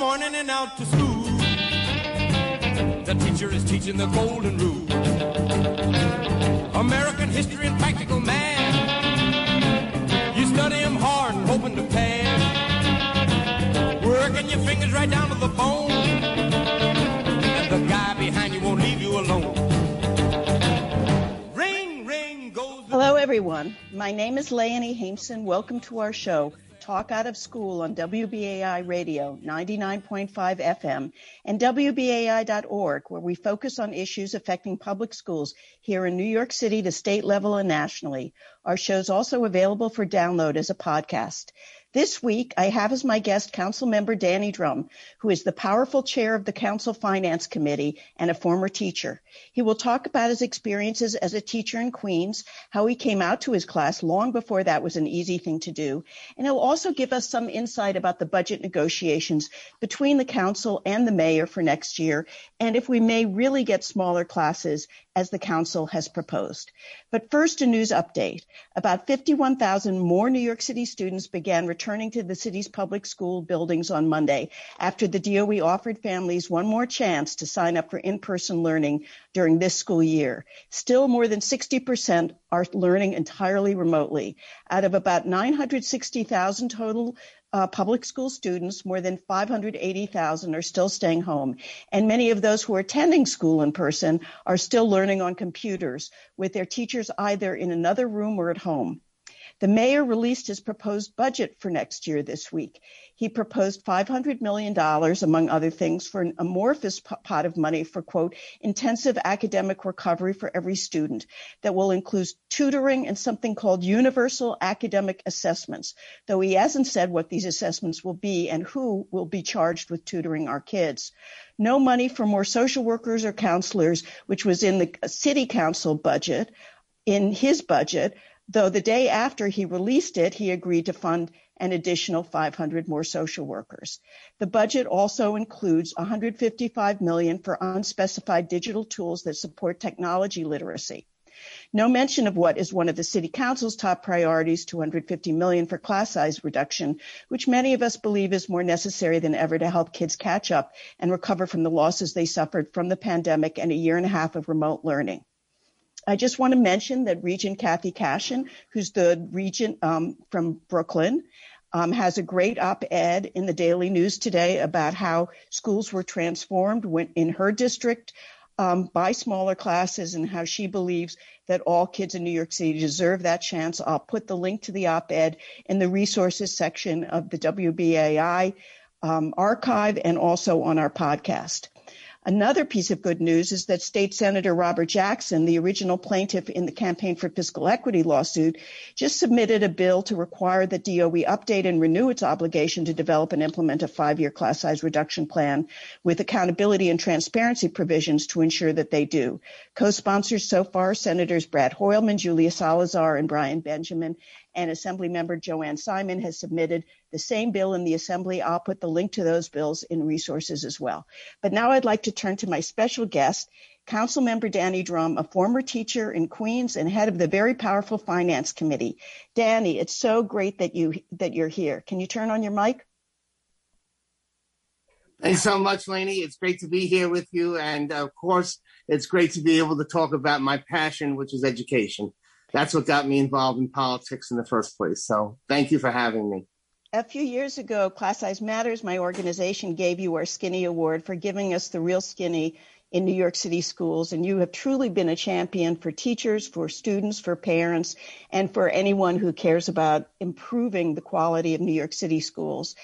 morning and out to school. The teacher is teaching the golden rule. American history and practical math. You study them hard and hoping to pass. Working your fingers right down to the bone. And the guy behind you won't leave you alone. Ring, ring goes. Hello, everyone. My name is Leonie Haimson. Welcome to our show. Talk Out of School on WBAI Radio 99.5 FM and WBAI.org, where we focus on issues affecting public schools here in New York City, the state level, and nationally. Our show is also available for download as a podcast. This week, I have as my guest Council Member Danny Dromm, who is the powerful chair of the Council Finance Committee and a former teacher. He will talk about his experiences as a teacher in Queens, how he came out to his class long before that was an easy thing to do, and he'll also give us some insight about the budget negotiations between the council and the mayor for next year, and if we may really get smaller classes as the council has proposed. But first, a news update. About 51,000 more New York City students began returning to the city's public school buildings on Monday after the DOE offered families one more chance to sign up for in-person learning during this school year. Still, more than 60% are learning entirely remotely. Out of about 960,000 total uh, public school students, more than 580,000 are still staying home. And many of those who are attending school in person are still learning on computers with their teachers either in another room or at home. The mayor released his proposed budget for next year this week. He proposed $500 million, among other things, for an amorphous pot of money for, quote, intensive academic recovery for every student that will include tutoring and something called universal academic assessments, though he hasn't said what these assessments will be and who will be charged with tutoring our kids. No money for more social workers or counselors, which was in the city council budget, in his budget, though the day after he released it, he agreed to fund an additional 500 more social workers. The budget also includes 155 million for unspecified digital tools that support technology literacy. No mention of what is one of the city council's top priorities, 250 million for class size reduction, which many of us believe is more necessary than ever to help kids catch up and recover from the losses they suffered from the pandemic and a year and a half of remote learning. I just want to mention that Regent Kathy Cashin, who's the regent um, from Brooklyn, um, has a great op-ed in the Daily News today about how schools were transformed in her district um, by smaller classes and how she believes that all kids in New York City deserve that chance. I'll put the link to the op-ed in the resources section of the WBAI um, archive and also on our podcast. Another piece of good news is that State Senator Robert Jackson, the original plaintiff in the Campaign for Fiscal Equity lawsuit, just submitted a bill to require that DOE update and renew its obligation to develop and implement a five-year class size reduction plan with accountability and transparency provisions to ensure that they do. Co-sponsors so far, Senators Brad Hoylman, Julia Salazar, and Brian Benjamin, and Assemblymember Jo Anne Simon has submitted the same bill in the Assembly. I'll put the link to those bills in resources as well. But now I'd like to turn to my special guest, Councilmember Danny Dromm, a former teacher in Queens and head of the very powerful Finance Committee. Danny, it's so great that you that you're here. Can you turn on your mic? Thanks so much, Lainey. It's great to be here with you. And of course, it's great to be able to talk about my passion, which is education that's what got me involved in politics in the first place. So thank you for having me. A few years ago, Class Size Matters, my organization, gave you our Skinny Award for giving us the real skinny in New York City schools. And you have truly been a champion for teachers, for students, for parents, and for anyone who cares about improving the quality of New York City schools.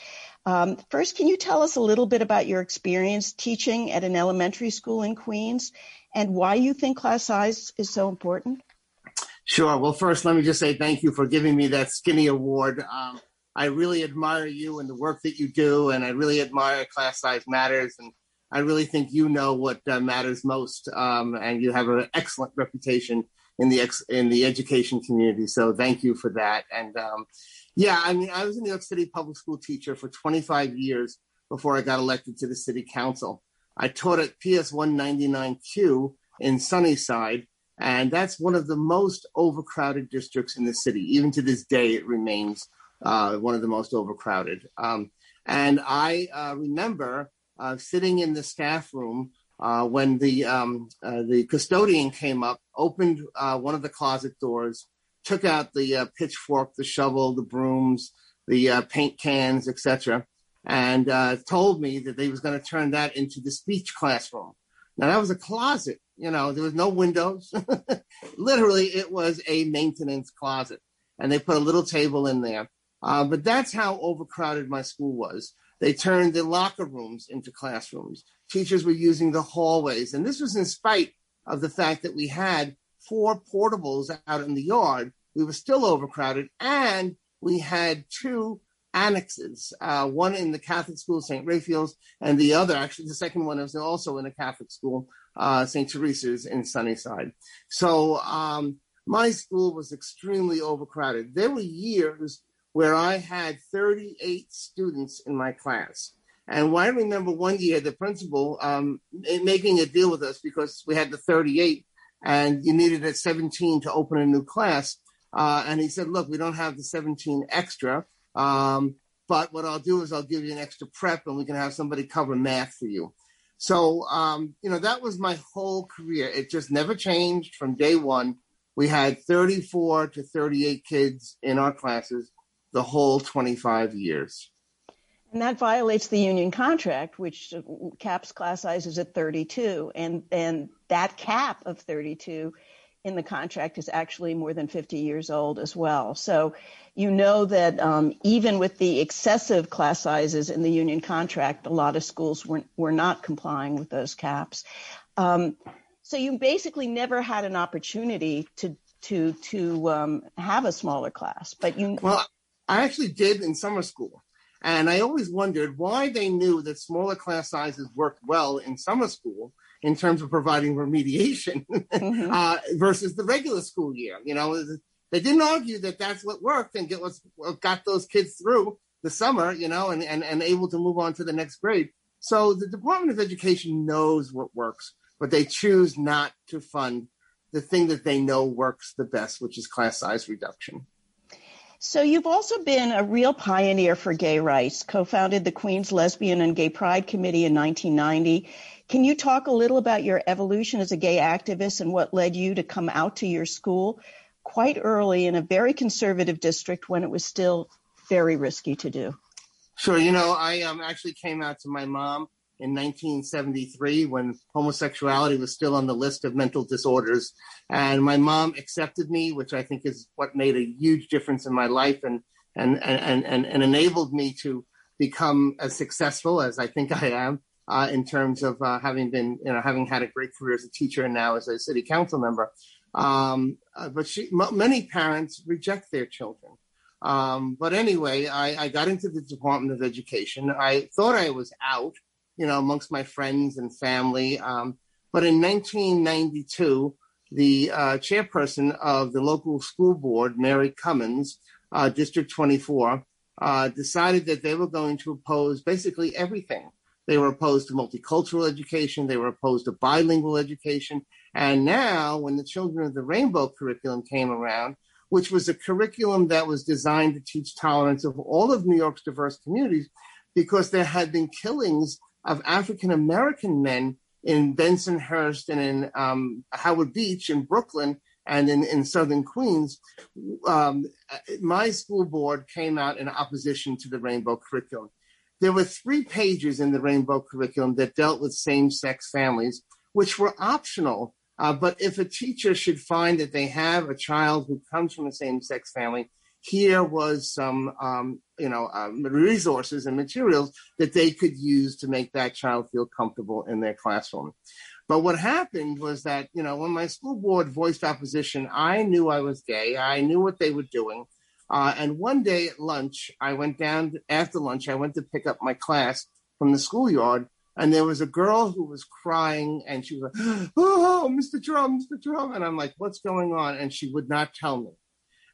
Um, first, can you tell us a little bit about your experience teaching at an elementary school in Queens and why you think class size is so important? Sure. Well, first, let me just say thank you for giving me that Skinny Award. Um, I really admire you and the work that you do, and I really admire Class Size Matters, and I really think you know what uh, matters most, um, and you have an excellent reputation in the ex- in the education community. So, thank you for that. And um, yeah, I mean, I was a New York City public school teacher for 25 years before I got elected to the city council. I taught at PS 199Q in Sunnyside and that's one of the most overcrowded districts in the city. Even to this day, it remains uh, one of the most overcrowded. Um, And I uh, remember uh, sitting in the staff room uh, when the um, uh, the custodian came up, opened uh, one of the closet doors, took out the pitchfork, the shovel, the brooms, the paint cans, etc., and uh, told me that they was going to turn that into the speech classroom. Now that was a closet, you know, there was no windows. Literally, it was a maintenance closet, and they put a little table in there. Uh, but that's how overcrowded my school was. They turned the locker rooms into classrooms. Teachers were using the hallways. And this was in spite of the fact that we had four portables out in the yard. We were still overcrowded. And we had two annexes, uh, one in the Catholic school, St. Raphael's, and the other, actually, the second one was also in a Catholic school, uh, St. Teresa's in Sunnyside. So um, my school was extremely overcrowded. There were years where I had 38 students in my class. And I remember one year the principal um, making a deal with us because we had the 38 and you needed a 17 to open a new class. Uh, and he said, look, we don't have the 17 extra. Um, but what I'll do is I'll give you an extra prep and we can have somebody cover math for you. So, um, you know, that was my whole career. It just never changed from day one. We had 34 to 38 kids in our classes the whole 25 years. And that violates the union contract, which caps class sizes at 32. And, and that cap of 32 in the contract is actually more than 50 years old as well. So you know that um, even with the excessive class sizes in the union contract, a lot of schools were, were not complying with those caps. Um, so you basically never had an opportunity to to to um, have a smaller class, but you well, I actually did in summer school. And I always wondered why they knew that smaller class sizes worked well in summer school in terms of providing remediation mm-hmm. uh, versus the regular school year. You know, they didn't argue that that's what worked and get what got those kids through the summer, you know, and, and, and able to move on to the next grade. So the Department of Education knows what works, but they choose not to fund the thing that they know works the best, which is class size reduction. So you've also been a real pioneer for gay rights, co-founded the Queens Lesbian and Gay Pride Committee in 1990. Can you talk a little about your evolution as a gay activist and what led you to come out to your school quite early in a very conservative district when it was still very risky to do? Sure. You know, I um, actually came out to my mom in 1973 when homosexuality was still on the list of mental disorders. And my mom accepted me, which I think is what made a huge difference in my life and, and, and, and, and enabled me to become as successful as I think I am. Uh, in terms of uh, having been, you know, having had a great career as a teacher and now as a city council member. Um, uh, but she, m- many parents reject their children. Um, but anyway, I, I, got into the Department of Education. I thought I was out you know, amongst my friends and family. Um, but in 1992, the uh, chairperson of the local school board, Mary Cummins, uh, District 24, uh, decided that they were going to oppose basically everything. They were opposed to multicultural education. They were opposed to bilingual education. And now, when the Children of the Rainbow curriculum came around, which was a curriculum that was designed to teach tolerance of all of New York's diverse communities, because there had been killings of African American men in Bensonhurst and in um, Howard Beach in Brooklyn and in, in southern Queens, um, my school board came out in opposition to the rainbow curriculum. There were three pages in the rainbow curriculum that dealt with same sex families, which were optional. Uh, but if a teacher should find that they have a child who comes from a same sex family, here was some um, you know um, resources and materials that they could use to make that child feel comfortable in their classroom but what happened was that you know when my school board voiced opposition i knew i was gay i knew what they were doing uh, and one day at lunch i went down after lunch i went to pick up my class from the schoolyard and there was a girl who was crying and she was like oh mr Dromm mr Dromm and i'm like what's going on and she would not tell me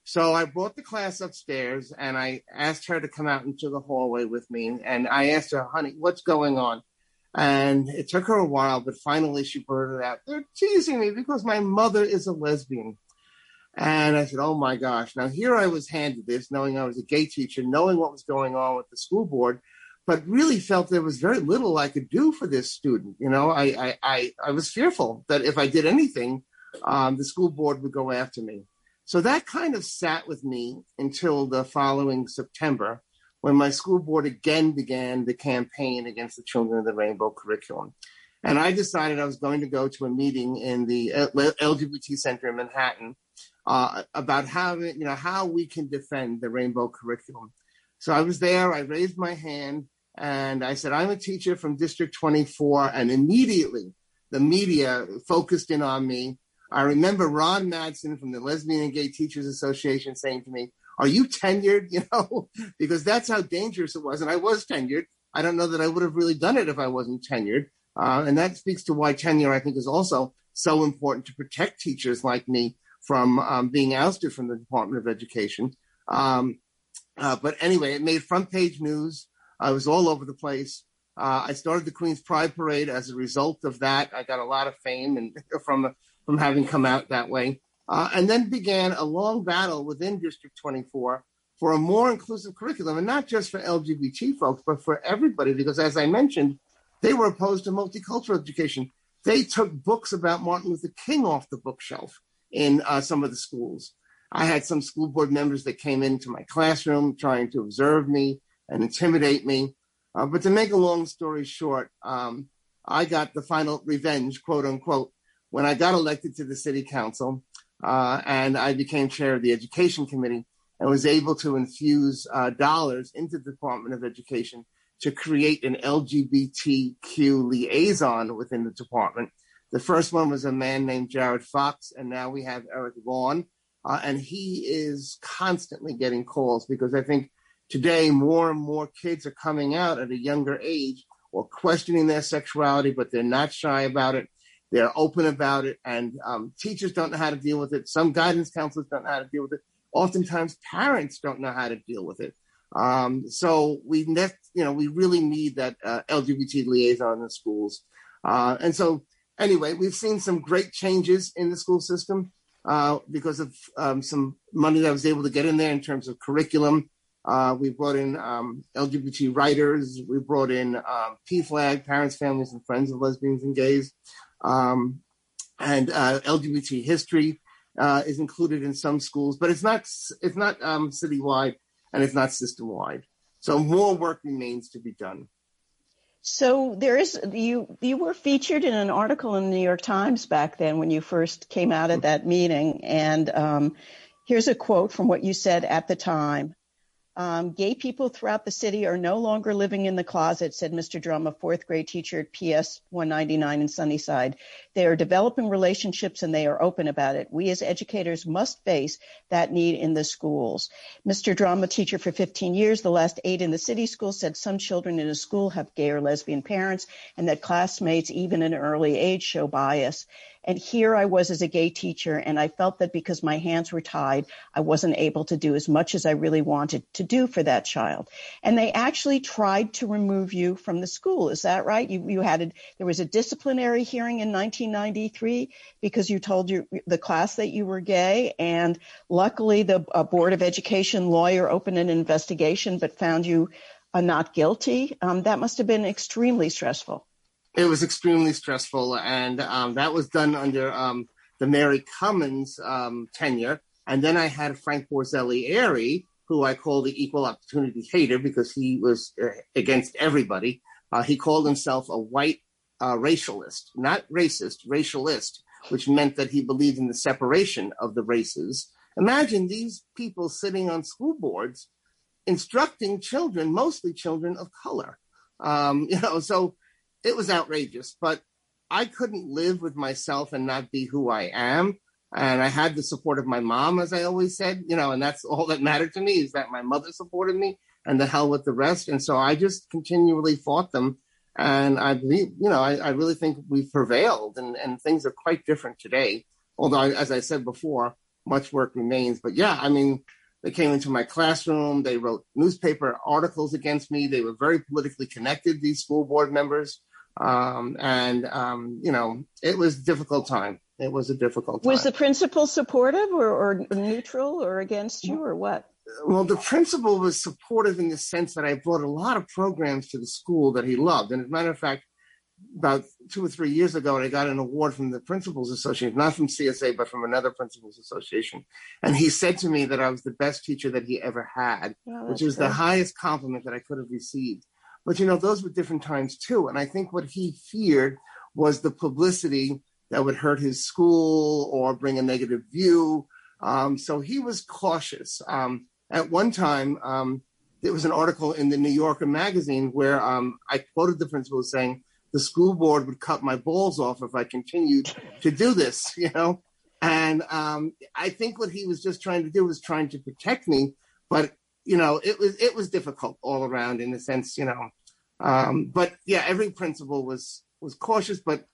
so I brought the class upstairs and I asked her to come out into the hallway with me. And I asked her, honey, what's going on? And it took her a while, but finally she blurted out, they're teasing me because my mother is a lesbian. And I said, oh my gosh. Now here I was handed this, knowing I was a gay teacher, knowing what was going on with the school board. but really felt there was very little I could do for this student. You know, I I I, I was fearful that if I did anything, um, the school board would go after me. So that kind of sat with me until the following September, when my school board again began the campaign against the Children of the Rainbow curriculum. And I decided I was going to go to a meeting in the LGBT Center in Manhattan uh, about how you know how we can defend the rainbow curriculum. So I was there. I raised my hand and I said, "I'm a teacher from District 24," and immediately the media focused in on me. I remember Ron Madsen from the Lesbian and Gay Teachers Association saying to me, "Are you tenured?" You know, because that's how dangerous it was, and I was tenured. I don't know that I would have really done it if I wasn't tenured, uh, and that speaks to why tenure, I think, is also so important to protect teachers like me from um, being ousted from the Department of Education. Um, uh, but anyway, it made front page news. I was all over the place. Uh, I started the Queen's Pride Parade as a result of that. I got a lot of fame and from from having come out that way, uh, and then began a long battle within District 24 for a more inclusive curriculum, and not just for LGBT folks, but for everybody. Because as I mentioned, they were opposed to multicultural education. They took books about Martin Luther King off the bookshelf in uh, some of the schools. I had some school board members that came into my classroom trying to observe me and intimidate me. Uh, but to make a long story short, um, I got the final revenge, quote unquote, when I got elected to the city council uh, and I became chair of the education committee and was able to infuse uh, dollars into the Department of Education to create an LGBTQ liaison within the department the first one was a man named Jared Fox, and now we have Eric Vaughn. Uh, and he is constantly getting calls because I think today more and more kids are coming out at a younger age or questioning their sexuality, but they're not shy about it. They're open about it, and um, teachers don't know how to deal with it. Some guidance counselors don't know how to deal with it. Oftentimes, parents don't know how to deal with it. Um, so we, ne- you know, we really need that uh, LGBT liaison in the schools. Uh, and so anyway, we've seen some great changes in the school system uh, because of um, some money that I was able to get in there in terms of curriculum. Uh, we brought in um, LGBT writers. We brought in um, PFLAG, Parents, Families, and Friends of Lesbians and Gays. Um, and uh, LGBT history uh, is included in some schools, but it's not it's not um, citywide and it's not system wide. So more work remains to be done. So there is you you were featured in an article in the New York Times back then when you first came out at that meeting, and um, here's a quote from what you said at the time. Um, gay people throughout the city are no longer living in the closet, said Mr. Dromm, a fourth grade teacher at PS 199 in Sunnyside. They are developing relationships and they are open about it. We as educators must face that need in the schools. Mr. Drama teacher for 15 years, the last eight in the city school, said some children in a school have gay or lesbian parents and that classmates, even in an early age, show bias. And here I was as a gay teacher, and I felt that because my hands were tied, I wasn't able to do as much as I really wanted to do for that child. And they actually tried to remove you from the school. Is that right? You, you had a, there was a disciplinary hearing in 1993 because you told your, the class that you were gay, and luckily the Board of Education lawyer opened an investigation but found you uh, not guilty. Um, that must have been extremely stressful it was extremely stressful, and um, that was done under um, the Mary Cummins um, tenure. And then I had Frank Borzellieri, who I call the equal opportunity hater because he was uh, against everybody. Uh, he called himself a white uh, racialist, not racist, racialist, which meant that he believed in the separation of the races. Imagine these people sitting on school boards instructing children, mostly children of color. Um, you know, so it was outrageous, but I couldn't live with myself and not be who I am. And I had the support of my mom, as I always said, you know, and that's all that mattered to me is that my mother supported me and the hell with the rest. And so I just continually fought them. And I believe, you know, I, I really think we've prevailed and, and things are quite different today. Although, as I said before, much work remains. But yeah, I mean, they came into my classroom. They wrote newspaper articles against me. They were very politically connected, these school board members. Um, and, um, you know, it was a difficult time. It was a difficult time. Was the principal supportive or, or neutral or against you or what? Well, the principal was supportive in the sense that I brought a lot of programs to the school that he loved. And as a matter of fact, about two or three years ago, I got an award from the Principals Association, not from CSA, but from another Principals Association. And he said to me that I was the best teacher that he ever had, Oh, which was the highest compliment that I could have received. But you know, those were different times too. And I think what he feared was the publicity that would hurt his school or bring a negative view. Um, so he was cautious. Um, at one time, um, there was an article in the New Yorker magazine where um, I quoted the principal as saying, the school board would cut my balls off if I continued to do this, you know? And um, I think what he was just trying to do was trying to protect me, but you know, it was it was difficult all around in a sense, you know. Um, but yeah, every principal was was cautious, but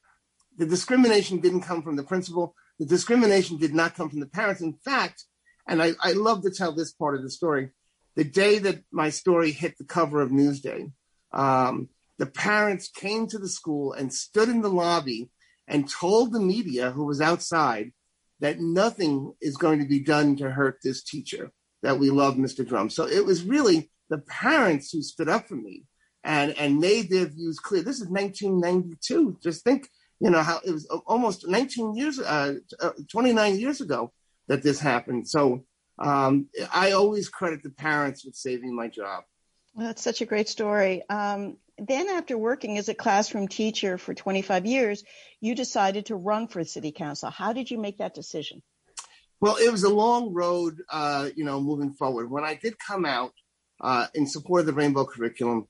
the discrimination didn't come from the principal. The discrimination did not come from the parents. In fact, and I, I love to tell this part of the story. The day that my story hit the cover of Newsday, um, the parents came to the school and stood in the lobby and told the media who was outside that nothing is going to be done to hurt this teacher, that we love Mr. Dromm. So it was really the parents who stood up for me and, and made their views clear. This is 1992. Just think, you know, how it was almost 19 years, uh, uh, 29 years ago that this happened. So um, I always credit the parents with saving my job. Well, That's such a great story. Um, then, after working as a classroom teacher for 25 years, you decided to run for city council. How did you make that decision? Well, it was a long road, uh, you know, moving forward. When I did come out uh, in support of the rainbow curriculum,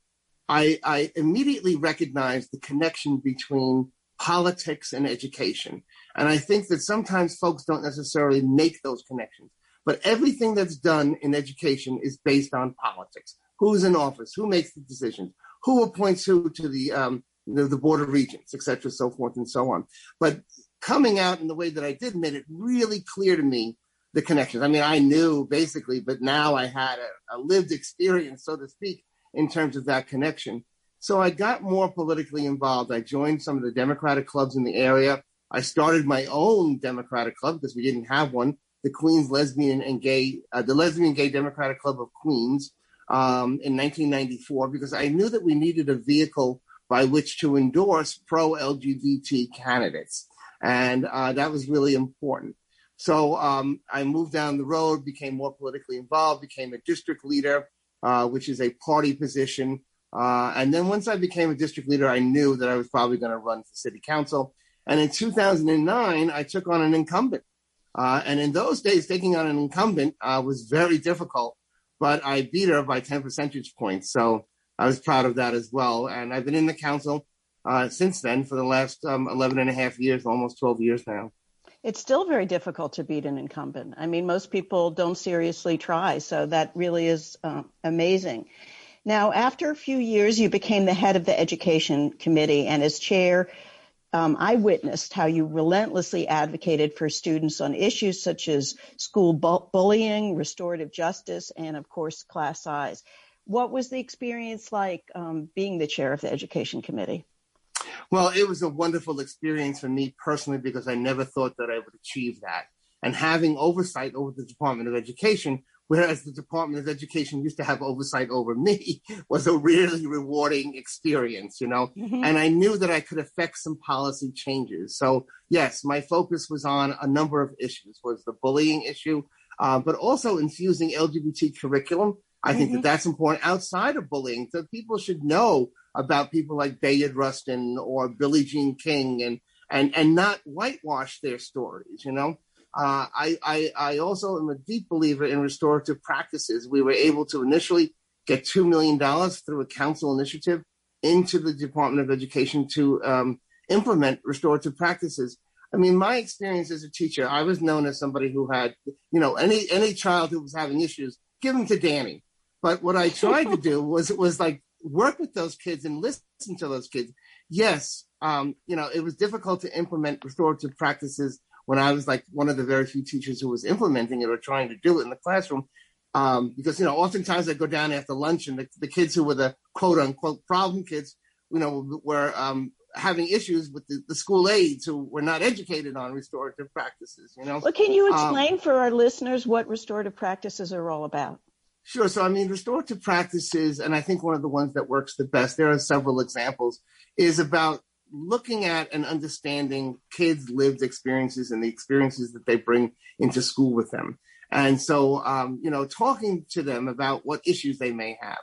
I, I immediately recognized the connection between politics and education. And I think that sometimes folks don't necessarily make those connections. But everything that's done in education is based on politics. Who's in office? Who makes the decisions? Who appoints who to the um, the, the board of regents, et cetera, so forth and so on. But coming out in the way that I did made it really clear to me the connections. I mean, I knew basically, but now I had a, a lived experience, so to speak, in terms of that connection. So I got more politically involved. I joined some of the Democratic clubs in the area. I started my own Democratic club because we didn't have one, the Queens Lesbian and Gay, uh, the Lesbian Gay Democratic Club of Queens um, in 1994, because I knew that we needed a vehicle by which to endorse pro LGBT candidates. And uh, that was really important. So um, I moved down the road, became more politically involved, became a district leader, uh, which is a party position. Uh, and then once I became a district leader, I knew that I was probably going to run for city council. And in 2009, I took on an incumbent. Uh, and in those days, taking on an incumbent uh, was very difficult, but I beat her by 10 percentage points. So I was proud of that as well. And I've been in the council uh, since then for the last um, 11 and a half years, almost 12 years now. It's still very difficult to beat an incumbent. I mean, most people don't seriously try, so that really is uh, amazing. Now, after a few years, you became the head of the education committee, and as chair, um, I witnessed how you relentlessly advocated for students on issues such as school bu- bullying, restorative justice, and of course, class size. What was the experience like um, being the chair of the education committee? Well, it was a wonderful experience for me personally because I never thought that I would achieve that. And having oversight over the Department of Education, whereas the Department of Education used to have oversight over me, was a really rewarding experience, you know. Mhm. And I knew that I could affect some policy changes. So yes, my focus was on a number of issues. Was the bullying issue, uh, but also infusing LGBT curriculum. I think that that's important outside of bullying. So people should know about people like Bayard Rustin or Billie Jean King and and and not whitewash their stories. You know, uh, I, I I also am a deep believer in restorative practices. We were able to initially get two million dollars through a council initiative into the Department of Education to um, implement restorative practices. I mean, my experience as a teacher, I was known as somebody who had, you know, any any child who was having issues, give them to Danny. But what I tried to do was was like work with those kids and listen to those kids. Yes, um, you know, it was difficult to implement restorative practices when I was like one of the very few teachers who was implementing it or trying to do it in the classroom. Um, because, you know, oftentimes I go down after lunch and the, the kids who were the quote unquote problem kids, you know, were um, having issues with the, the school aides who were not educated on restorative practices, you know. Well, can you Um, explain for our listeners what restorative practices are all about? Sure. So, I mean, restorative practices, and I think one of the ones that works the best, there are several examples, is about looking at and understanding kids' lived experiences and the experiences that they bring into school with them. And so, um, you know, talking to them about what issues they may have.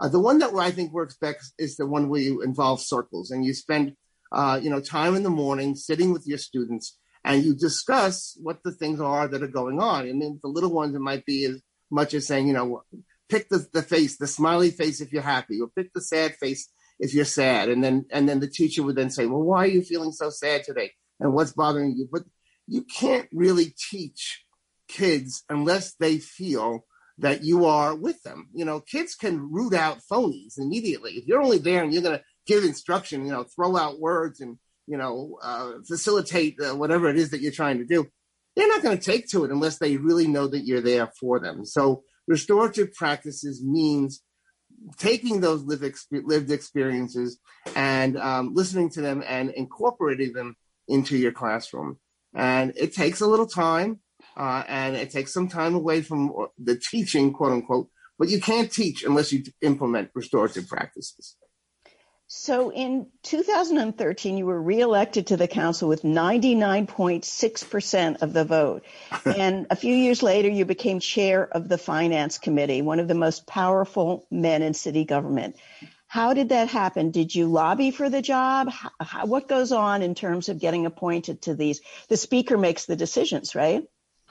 Uh, the one that I think works best is the one where you involve circles and you spend, uh, you know, time in the morning sitting with your students and you discuss what the things are that are going on. And then the little ones, it might be as much as saying, you know, pick the, the face, the smiley face if you're happy, or pick the sad face if you're sad. And then and then the teacher would then say, Well, why are you feeling so sad today? And what's bothering you? But you can't really teach kids unless they feel that you are with them. You know, kids can root out phonies immediately. If you're only there and you're going to give instruction, you know, throw out words and, you know, uh, facilitate uh, whatever it is that you're trying to do, they're not going to take to it unless they really know that you're there for them. So restorative practices means taking those lived experiences and um, listening to them and incorporating them into your classroom. And it takes a little time uh, and it takes some time away from the teaching, quote unquote, but you can't teach unless you implement restorative practices. So in 2013, you were reelected to the council with 99.6% of the vote. and a few years later, you became chair of the finance committee, one of the most powerful men in city government. How did that happen? Did you lobby for the job? How, what goes on in terms of getting appointed to these? The speaker makes the decisions, right?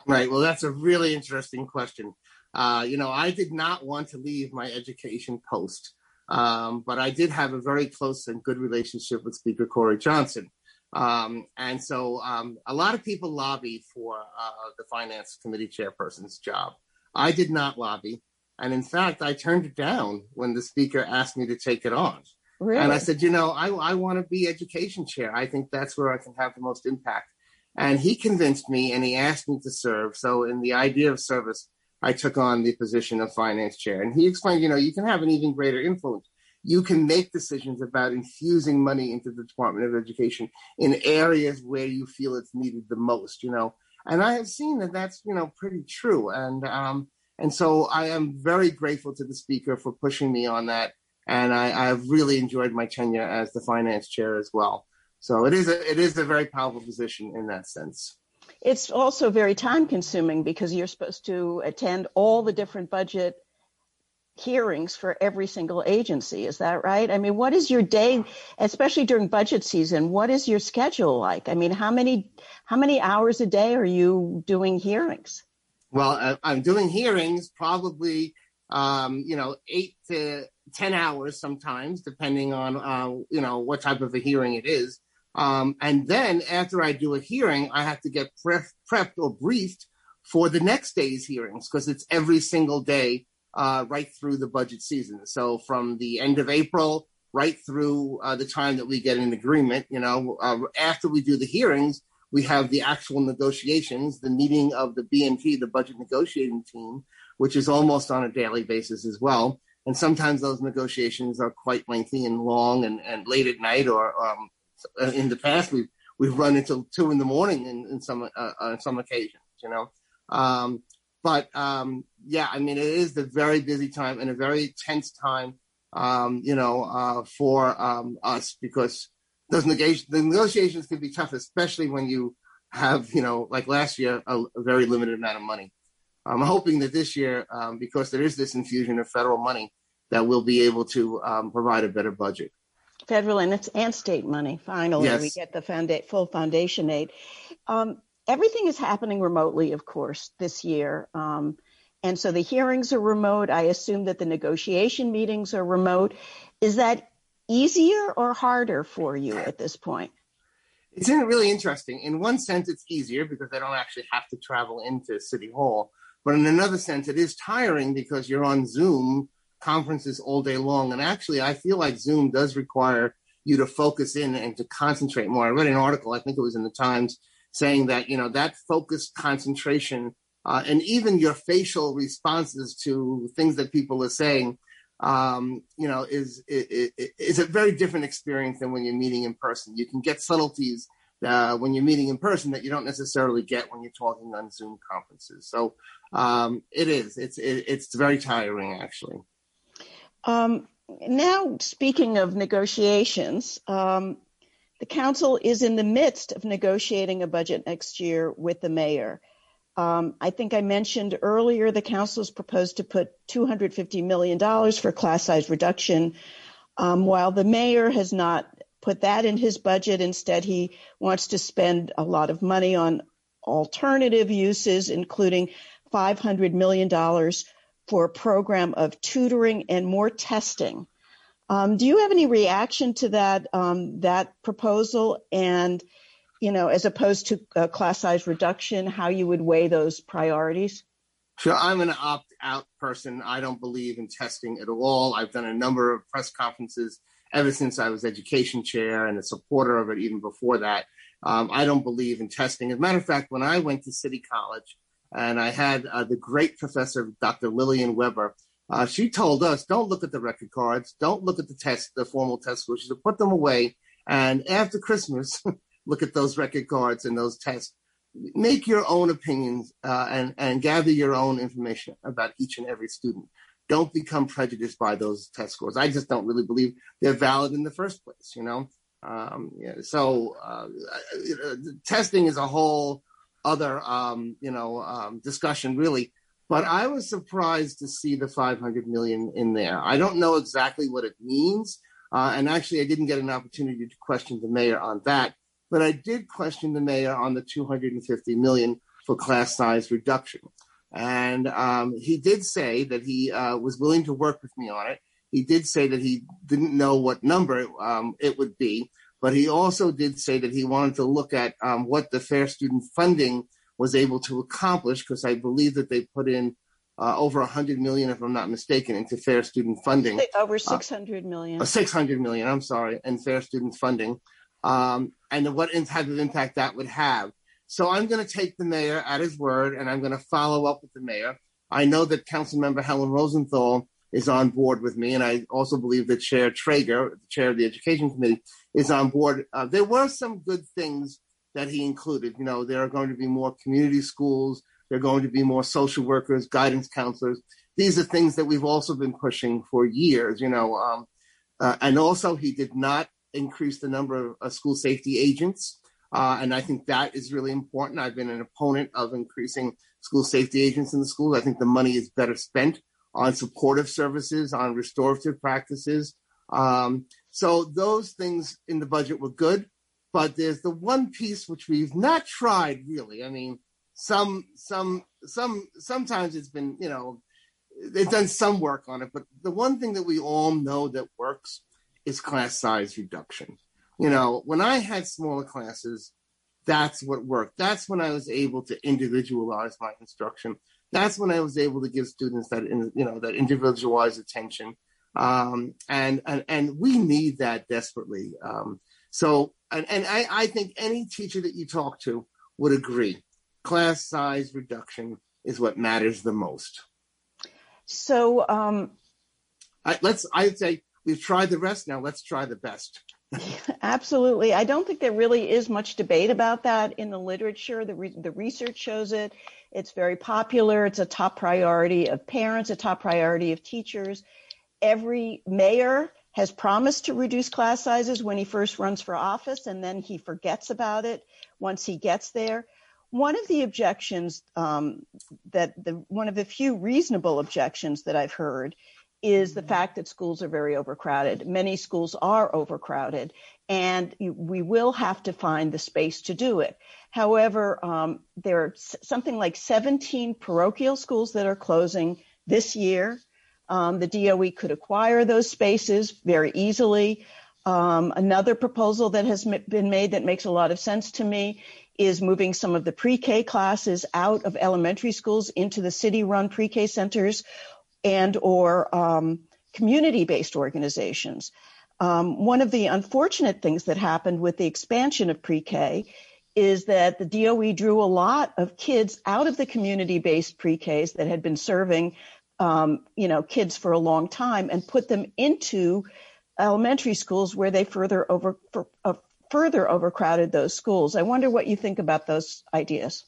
Right. Well, that's a really interesting question. Uh, you know, I did not want to leave my education post. Um, but I did have a very close and good relationship with Speaker Corey Johnson. Um, and so um, a lot of people lobby for uh, the finance committee chairperson's job. I did not lobby. And in fact, I turned it down when the speaker asked me to take it on. Really? And I said, you know, I, I want to be education chair. I think that's where I can have the most impact. And he convinced me and he asked me to serve. So, in the idea of service, I took on the position of finance chair. And he explained, you know, you can have an even greater influence. You can make decisions about infusing money into the Department of Education in areas where you feel it's needed the most, you know. And I have seen that that's, you know, pretty true. And, um, and so I am very grateful to the speaker for pushing me on that. And I, I've really enjoyed my tenure as the finance chair as well. So it is a, it is a very powerful position in that sense. It's also very time consuming because you're supposed to attend all the different budget hearings for every single agency. Is that right? I mean, what is your day, especially during budget season? What is your schedule like? I mean, how many how many hours a day are you doing hearings? Well, I'm doing hearings probably, um, you know, eight to ten hours sometimes, depending on uh, you know what type of a hearing it is. Um, and then after I do a hearing, I have to get prepped or briefed for the next day's hearings because it's every single day uh, right through the budget season. So from the end of April right through uh, the time that we get an agreement, you know, uh, after we do the hearings, we have the actual negotiations, the meeting of the BNT, the budget negotiating team, which is almost on a daily basis as well. And sometimes those negotiations are quite lengthy and long and, and late at night or um, in the past we've we've run until two in the morning in, in some uh, on some occasions, you know. Um, but um, yeah, I mean, it is a very busy time and a very tense time, um, you know, uh, for um, us because those negotiations the negotiations can be tough, especially when you have, you know, like last year, a, a very limited amount of money. I'm hoping that this year, um, because there is this infusion of federal money, that we'll be able to um, provide a better budget federal and, it's and state money. Finally, yes. we get the founda- full foundation aid. Um, everything is happening remotely, of course, this year. Um, and so the hearings are remote. I assume that the negotiation meetings are remote. Is that easier or harder for you at this point? It's really interesting. In one sense, it's easier because I don't actually have to travel into City Hall. But in another sense, it is tiring because you're on Zoom conferences all day long. And actually, I feel like Zoom does require you to focus in and to concentrate more. I read an article, I think it was in the Times, saying that, you know, that focused concentration uh, and even your facial responses to things that people are saying, um, you know, is, is, is a very different experience than when you're meeting in person. You can get subtleties uh, when you're meeting in person that you don't necessarily get when you're talking on Zoom conferences. So um, it is. It's it, it's very tiring, actually. Um, now, speaking of negotiations, um, the council is in the midst of negotiating a budget next year with the mayor. Um, I think I mentioned earlier the council has proposed to put $250 million for class size reduction, um, while the mayor has not put that in his budget. Instead, he wants to spend a lot of money on alternative uses, including $500 million for a program of tutoring and more testing. Um, do you have any reaction to that um, that proposal? And you know, as opposed to uh, class size reduction, how you would weigh those priorities? Sure, I'm an opt out person. I don't believe in testing at all. I've done a number of press conferences ever since I was education chair and a supporter of it even before that. Um, I don't believe in testing. As a matter of fact, when I went to City College and I had uh, the great professor, Dr. Lillian Weber, uh, she told us, don't look at the record cards, don't look at the test, the formal test scores, to put them away. And after Christmas, look at those record cards and those tests. Make your own opinions uh, and, and gather your own information about each and every student. Don't become prejudiced by those test scores. I just don't really believe they're valid in the first place, you know? Um, yeah, so uh, testing is a whole other, um, you know, um, discussion really. But I was surprised to see the 500 million in there. I don't know exactly what it means. Uh, and actually, I didn't get an opportunity to question the mayor on that. But I did question the mayor on the 250 million for class size reduction. And um, he did say that he uh, was willing to work with me on it. He did say that he didn't know what number um, it would be, but he also did say that he wanted to look at um, what the fair student funding was able to accomplish, because I believe that they put in uh, over 100 million, if I'm not mistaken, into fair student funding. Over 600 million. Uh, 600 million, I'm sorry, in fair student funding um, and what type of impact that would have. So I'm going to take the mayor at his word, and I'm going to follow up with the mayor. I know that Council Member Helen Rosenthal is on board with me, and I also believe that Chair Treyger, the chair of the Education Committee, is on board. Uh, there were some good things that he included. You know, there are going to be more community schools. There are going to be more social workers, guidance counselors. These are things that we've also been pushing for years. You know, um, uh, and also he did not increase the number of uh, school safety agents. Uh, and I think that is really important. I've been an opponent of increasing school safety agents in the schools. I think the money is better spent on supportive services, on restorative practices. Um, so those things in the budget were good. But there's the one piece which we've not tried really. I mean, some, some, some, sometimes it's been, you know, they've done some work on it. But the one thing that we all know that works is class size reduction. You know, when I had smaller classes, that's what worked. That's when I was able to individualize my instruction. That's when I was able to give students that, you know, that individualized attention. Um, and, and, and we need that desperately. Um, so, and, and I, I think any teacher that you talk to would agree. Class size reduction is what matters the most. So, um, I, let's, I'd say We've tried the rest. Now let's try the best. Absolutely. I don't think there really is much debate about that in the literature. The, re- the research shows it. It's very popular. It's a top priority of parents, a top priority of teachers. Every mayor has promised to reduce class sizes when he first runs for office, and then he forgets about it once he gets there. One of the objections um, that the one of the few reasonable objections that I've heard is the fact that schools are very overcrowded. Many schools are overcrowded, and we will have to find the space to do it. However, um, there are something like 17 parochial schools that are closing this year. Um, the DOE could acquire those spaces very easily. Um, another proposal that has been made that makes a lot of sense to me is moving some of the pre-K classes out of elementary schools into the city-run pre-K centers and or um, community-based organizations. Um, one of the unfortunate things that happened with the expansion of pre-K is that the DOE drew a lot of kids out of the community-based pre-Ks that had been serving, um, you know, kids for a long time and put them into elementary schools where they further over for, uh, further overcrowded those schools. I wonder what you think about those ideas.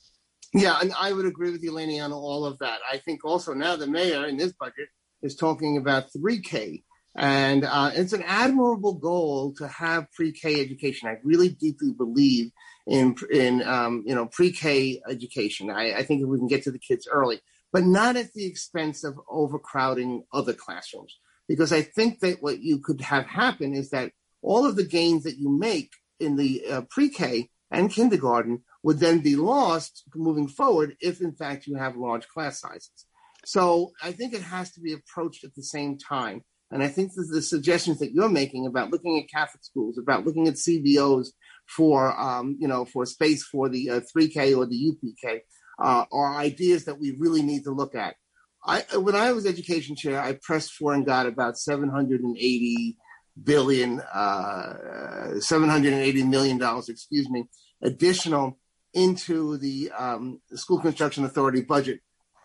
Yeah, and I would agree with you, Laney, on all of that. I think also now the mayor in this budget is talking about 3K, and uh, it's an admirable goal to have pre-K education. I really deeply believe in in um, you know pre-K education. I, I think if we can get to the kids early, but not at the expense of overcrowding other classrooms. Because I think that what you could have happen is that all of the gains that you make in the uh, pre-K and kindergarten would then be lost moving forward if in fact you have large class sizes. So I think it has to be approached at the same time. And I think that the suggestions that you're making about looking at Catholic schools, about looking at CBOs for, um, you know, for space for the uh, 3K or the UPK uh, are ideas that we really need to look at. I, when I was education chair, I pressed for and got about 780 billion, uh, 780 million dollars, excuse me, additional into the, um, School Construction Authority budget,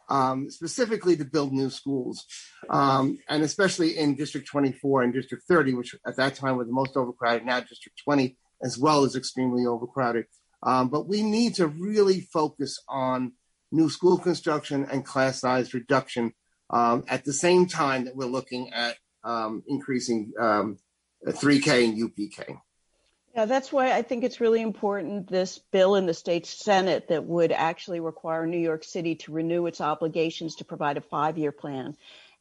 um, specifically to build new schools, um, and especially in District 24 and District 30, which at that time were the most overcrowded. Now District 20 as well is extremely overcrowded. Um, but we need to really focus on new school construction and class size reduction um, at the same time that we're looking at um, increasing 3K and UPK. Yeah, that's why I think it's really important this bill in the state Senate that would actually require New York City to renew its obligations to provide a five year plan.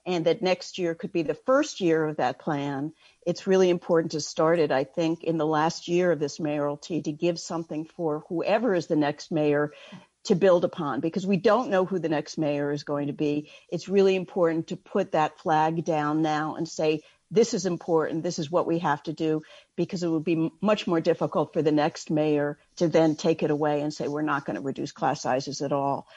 And that next year could be the first year of that plan. It's really important to start it, I think, in the last year of this mayoralty to give something for whoever is the next mayor to build upon because we don't know who the next mayor is going to be. It's really important to put that flag down now and say, this is important. This is what we have to do because it would be much more difficult for the next mayor to then take it away and say, we're not going to reduce class sizes at all.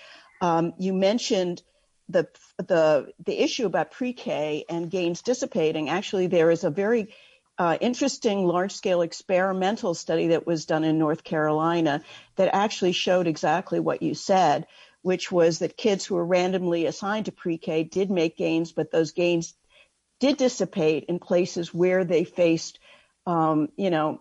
Um, you mentioned the, the, the issue about pre-K and gains dissipating. Actually, there is a very uh, interesting large scale experimental study that was done in North Carolina that actually showed exactly what you said, which was that kids who were randomly assigned to pre-K did make gains, but those gains did dissipate in places where they faced, um, you know,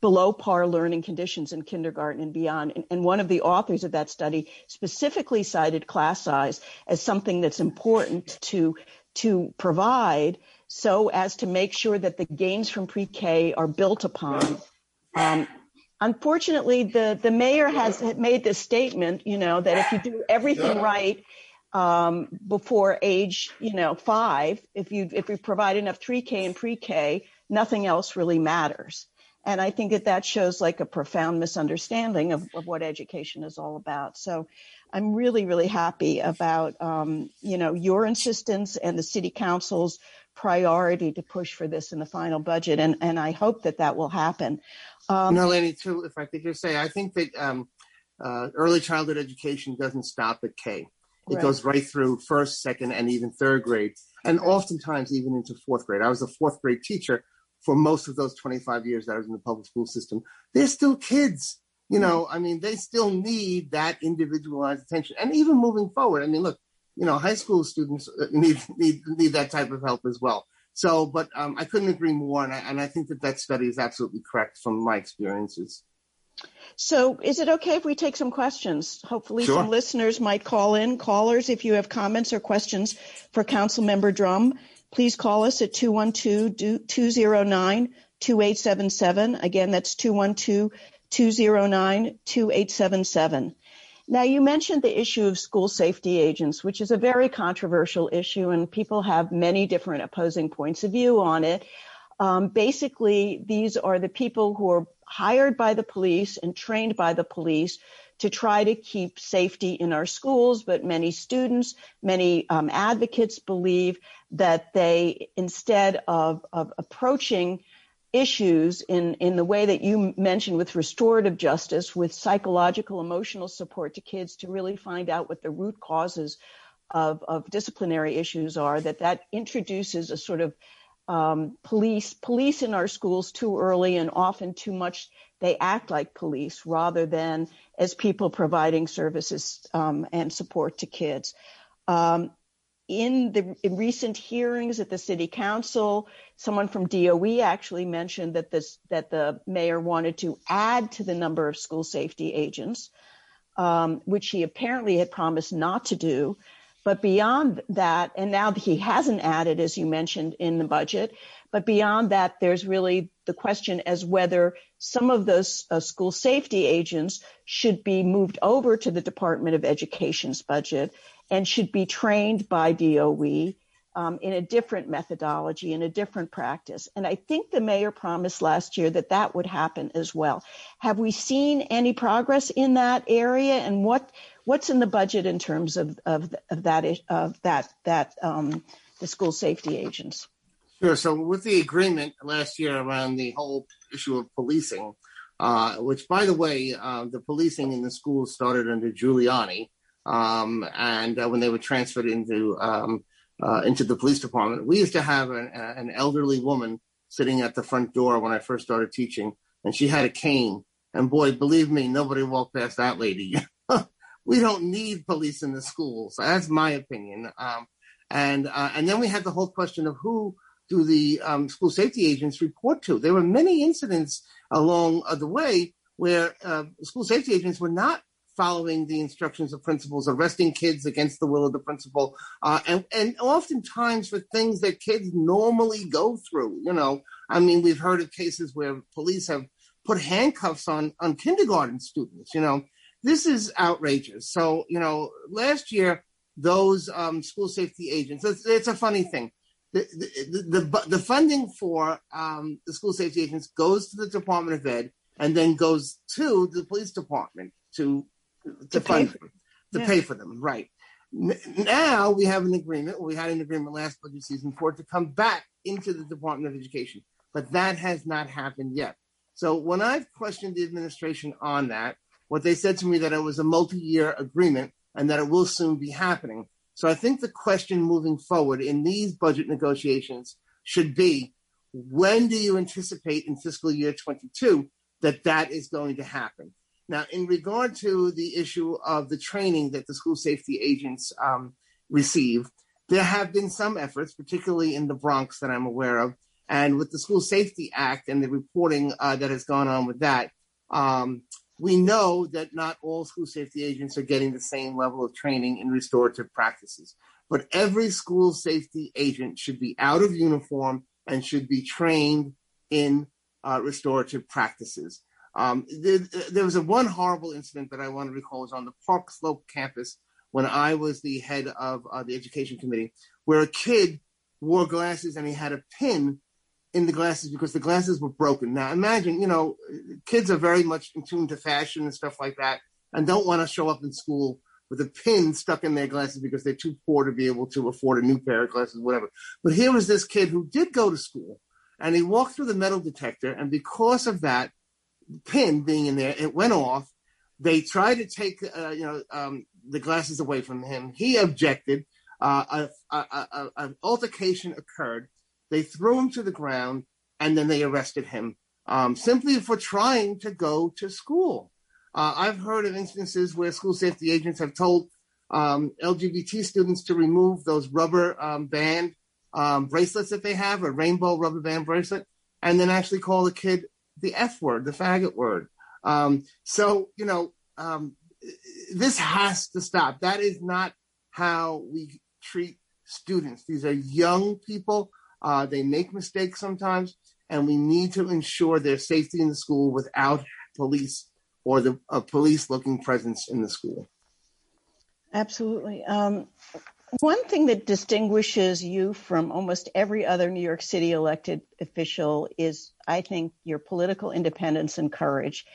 below par learning conditions in kindergarten and beyond. And, and, one of the authors of that study specifically cited class size as something that's important to to provide so as to make sure that the gains from pre-K are built upon. Um, unfortunately, the the mayor has made this statement, you know, that if you do everything right before age, you know, five, if you if you provide enough 3K and pre-K, nothing else really matters. And I think that that shows like a profound misunderstanding of, of what education is all about. So I'm really, really happy about, um, you know, your insistence and the city council's priority to push for this in the final budget. And, and I hope that that will happen. Um, no, Laney, too, if I could just say, I think that um, uh, early childhood education doesn't stop at K. It right. goes right through first, second, and even third grade, and oftentimes even into fourth grade. I was a fourth grade teacher for most of those 25 years that I was in the public school system. They're still kids. You know, I mean, they still need that individualized attention. And even moving forward, I mean, look, you know, high school students uh, need need need that type of help as well. So, but um, I couldn't agree more, and I, and I think that that study is absolutely correct from my experiences. So is it okay if we take some questions? Hopefully sure. some listeners might call in. Callers, if you have comments or questions for Council Member Dromm, please call us at 212-209-2877. Again, that's 212-209-2877. Now, you mentioned the issue of school safety agents, which is a very controversial issue, and people have many different opposing points of view on it. Um, basically, these are the people who are hired by the police and trained by the police to try to keep safety in our schools, but many students, many um, advocates believe that they, instead of, of approaching issues in, in the way that you mentioned with restorative justice, with psychological, emotional support to kids to really find out what the root causes of, of disciplinary issues are, that that introduces a sort of um, police police in our schools too early and often too much they act like police rather than as people providing services um, and support to kids um, in the in recent hearings at the city council, someone from DOE actually mentioned that this that the mayor wanted to add to the number of school safety agents, um, which he apparently had promised not to do. But beyond that, and now he hasn't added, as you mentioned in the budget, but beyond that, there's really the question as whether some of those uh, school safety agents should be moved over to the Department of Education's budget and should be trained by DOE in a different methodology, in a different practice. And I think the mayor promised last year that that would happen as well. Have we seen any progress in that area? And what what's in the budget in terms of of, of that of that that um, the school safety agents? Sure. So with the agreement last year around the whole issue of policing, uh, which by the way, uh, the policing in the schools started under Giuliani, um, and uh, when they were transferred into um, uh, into the police department, we used to have an, an, elderly woman sitting at the front door when I first started teaching, and she had a cane. And boy, believe me, nobody walked past that lady. we don't need police in the schools. That's my opinion. Um, and uh, and then we had the whole question of who do the um, school safety agents report to. There were many incidents along uh, the way where uh, school safety agents were not following the instructions of principals, arresting kids against the will of the principal, uh, and and oftentimes for things that kids normally go through. You know, I mean, we've heard of cases where police have put handcuffs on on kindergarten students. You know, this is outrageous. So you know, last year those um, school safety agents. It's, it's, a funny thing. The the, the, the funding for um, the school safety agents goes to the Department of Ed and then goes to the police department to to, to fund them, to yeah. pay for them. Right. Now we have an agreement. We had an agreement last budget season for it to come back into the Department of Education, but that has not happened yet. So when I've questioned the administration on that, what they said to me that it was a multi-year agreement and that it will soon be happening. So I think the question moving forward in these budget negotiations should be, when do you anticipate in fiscal year 22 that that is going to happen? Now, in regard to the issue of the training that the school safety agents um, receive, there have been some efforts, particularly in the Bronx, that I'm aware of. And with the School Safety Act and the reporting uh, that has gone on with that, um, we know that not all school safety agents are getting the same level of training in restorative practices. But every school safety agent should be out of uniform and should be trained in uh, restorative practices. Um, there, there, was a one horrible incident that I want to recall was on the Park Slope campus when I was the head of uh, the education committee, where a kid wore glasses and he had a pin in the glasses because the glasses were broken. Now imagine, you know, kids are very much in tune to fashion and stuff like that, and don't want to show up in school with a pin stuck in their glasses because they're too poor to be able to afford a new pair of glasses, whatever. But here was this kid who did go to school, and he walked through the metal detector, and because of that, pin being in there, it went off. They tried to take, uh, you know, um, the glasses away from him. He objected. Uh, an altercation occurred. They threw him to the ground, and then they arrested him um, simply for trying to go to school. Uh, I've heard of instances where school safety agents have told um, LGBT students to remove those rubber um, band um, bracelets that they have, a rainbow rubber band bracelet, and then actually call the kid the F word, the faggot word. Um, so, you know, um, this has to stop. That is not how we treat students. These are young people. Uh, they make mistakes sometimes, and we need to ensure their safety in the school without police or the police looking presence in the school. Absolutely. Um, one thing that distinguishes you from almost every other New York City elected official is, I think, your political independence and courage.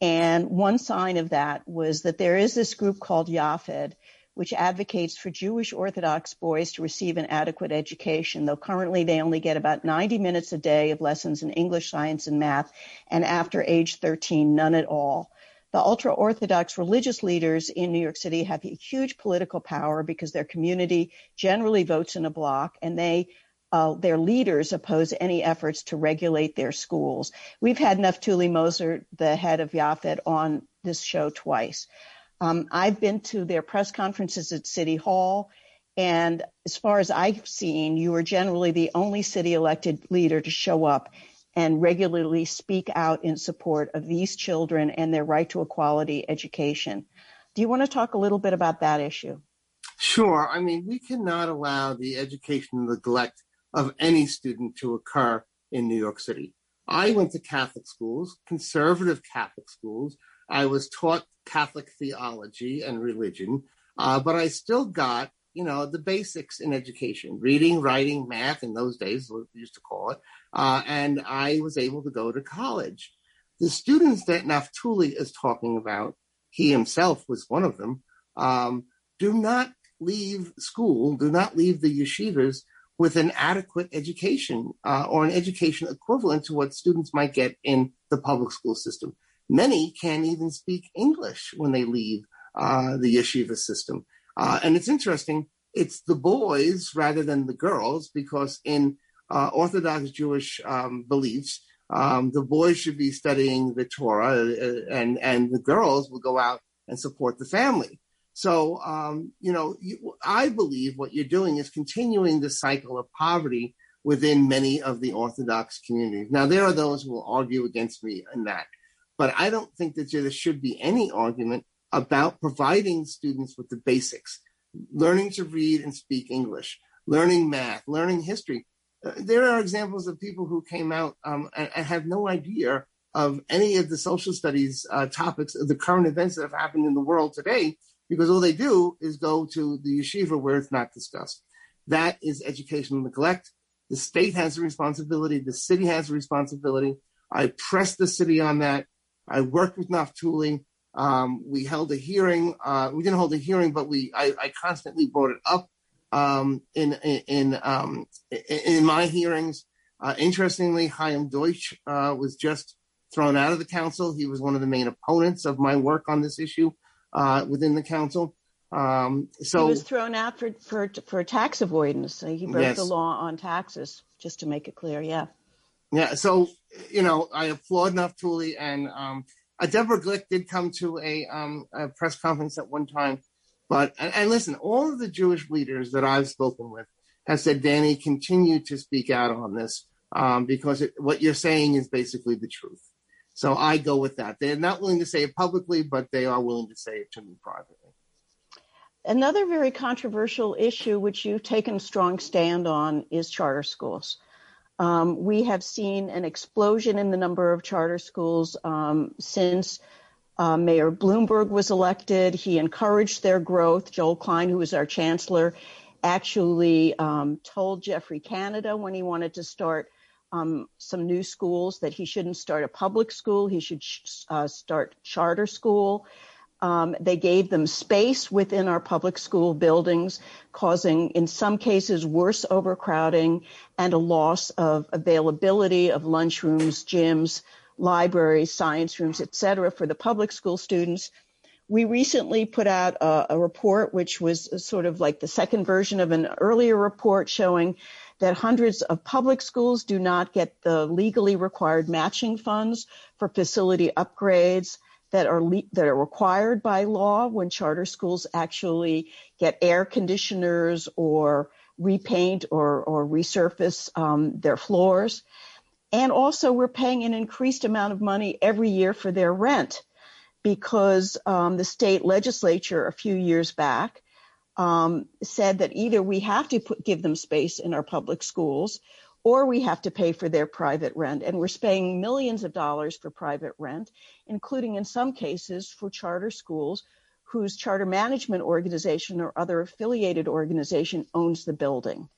And one sign of that was that there is this group called YAFED, which advocates for Jewish Orthodox boys to receive an adequate education, though currently they only get about 90 minutes a day of lessons in English, science, and math, and after age 13, none at all the ultra Orthodox religious leaders in New York City have huge political power because their community generally votes in a bloc and they uh, their leaders oppose any efforts to regulate their schools. We've had Naftuli Moser, the head of YAFED, on this show twice. Um, I've been to their press conferences at City Hall, And as far as I've seen, you are generally the only city elected leader to show up and regularly speak out in support of these children and their right to a quality education. Do you want to talk a little bit about that issue? Sure. I mean, we cannot allow the education neglect of any student to occur in New York City. I went to Catholic schools, conservative Catholic schools. I was taught Catholic theology and religion, uh, but I still got, you know, the basics in education reading, writing, math in those days, what we used to call it. Uh, and I was able to go to college. The students that Naftuli is talking about, he himself was one of them, um, do not leave school, do not leave the yeshivas with an adequate education uh, or an education equivalent to what students might get in the public school system. Many can't even speak English when they leave uh, the yeshiva system. Uh, and it's interesting, it's the boys rather than the girls, because in uh, Orthodox Jewish um, beliefs, um, the boys should be studying the Torah uh, and, and the girls will go out and support the family. So, um, you know, you, I believe what you're doing is continuing the cycle of poverty within many of the Orthodox communities. Now, there are those who will argue against me in that, but I don't think that there should be any argument about providing students with the basics, learning to read and speak English, learning math, learning history. Uh, there are examples of people who came out um, and, and, have no idea of any of the social studies uh, topics of the current events that have happened in the world today because all they do is go to the yeshiva where it's not discussed. That is educational neglect. The state has a responsibility. The city has a responsibility. I pressed the city on that. I worked with Naftuli. Um, we held a hearing. Uh, we didn't hold a hearing, but we I, I constantly brought it up um, in in in, um, in, my hearings. Uh, interestingly, Chaim Deutsch uh, was just thrown out of the council. He was one of the main opponents of my work on this issue uh, within the council. Um, so he was thrown out for for, for tax avoidance. He broke yes. the law on taxes. Just to make it clear, yeah. Yeah. So you know, I applaud Naftuli and um, uh, Deborah Glick did come to a, um, a press conference at one time. But and, and, listen, all of the Jewish leaders that I've spoken with have said, Danny, continue to speak out on this um, because it, what you're saying is basically the truth. So I go with that. They're not willing to say it publicly, but they are willing to say it to me privately. Another very controversial issue, which you've taken a strong stand on, is charter schools. Um, we have seen an explosion in the number of charter schools um, since uh, Mayor Bloomberg was elected. He encouraged their growth. Joel Klein, who was our chancellor, actually um, told Geoffrey Canada when he wanted to start um, some new schools that he shouldn't start a public school, he should uh, start charter school. Um, they gave them space within our public school buildings, causing, in some cases, worse overcrowding and a loss of availability of lunchrooms, gyms, libraries, science rooms, etc., for the public school students. We recently put out a, a report, which was sort of like the second version of an earlier report showing that hundreds of public schools do not get the legally required matching funds for facility upgrades that are le- that are required by law when charter schools actually get air conditioners or repaint or, or resurface um, their floors. And also, we're paying an increased amount of money every year for their rent because um, the state legislature a few years back um, said that either we have to put, give them space in our public schools or we have to pay for their private rent. And we're paying millions of dollars for private rent, including in some cases for charter schools whose charter management organization or other affiliated organization owns the building.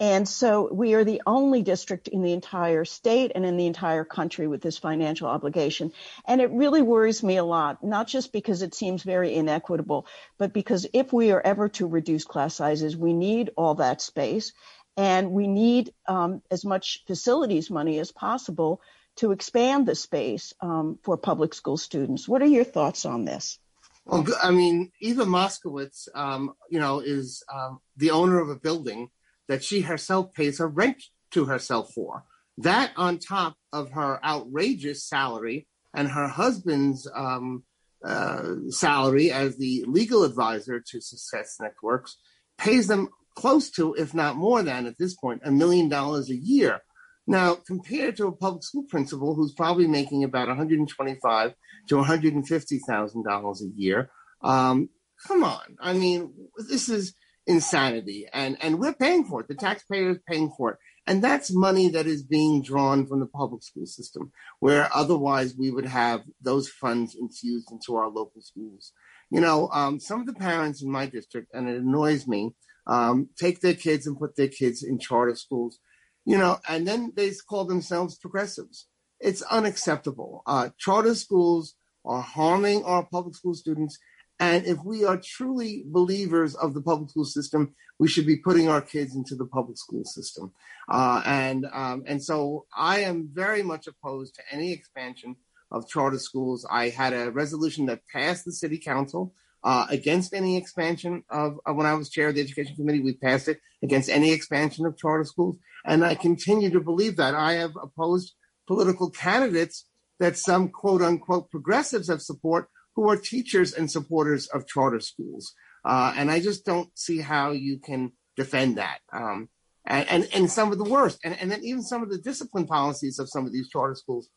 And so we are the only district in the entire state and in the entire country with this financial obligation. And it really worries me a lot, not just because it seems very inequitable, but because if we are ever to reduce class sizes, we need all that space and we need um, as much facilities money as possible to expand the space um, for public school students. What are your thoughts on this? Well, I mean, Eva Moskowitz, um, you know, is um, the owner of a building that she herself pays her rent to herself for. That on top of her outrageous salary and her husband's um, uh, salary as the legal advisor to Success Networks, pays them close to, if not more than at this point, a million dollars a year. Now, compared to a public school principal who's probably making about 125 to 150 thousand dollars a year, um, come on. I mean, this is insanity, and and we're paying for it. The taxpayer is paying for it, and that's money that is being drawn from the public school system, where otherwise we would have those funds infused into our local schools. You know, um, some of the parents in my district, and it annoys me, um, take their kids and put their kids in charter schools, you know, and then they call themselves progressives. It's unacceptable. Uh, charter schools are harming our public school students. And if we are truly believers of the public school system, we should be putting our kids into the public school system. Uh, and um, and so I am very much opposed to any expansion of charter schools. I had a resolution that passed the city council uh, against any expansion of, of, when I was chair of the education committee. We passed it against any expansion of charter schools, and I continue to believe that. I have opposed political candidates that some quote unquote progressives have support who are teachers and supporters of charter schools, uh, and I just don't see how you can defend that. Um, and, and, and some of the worst, and, and then even some of the discipline policies of some of these charter schools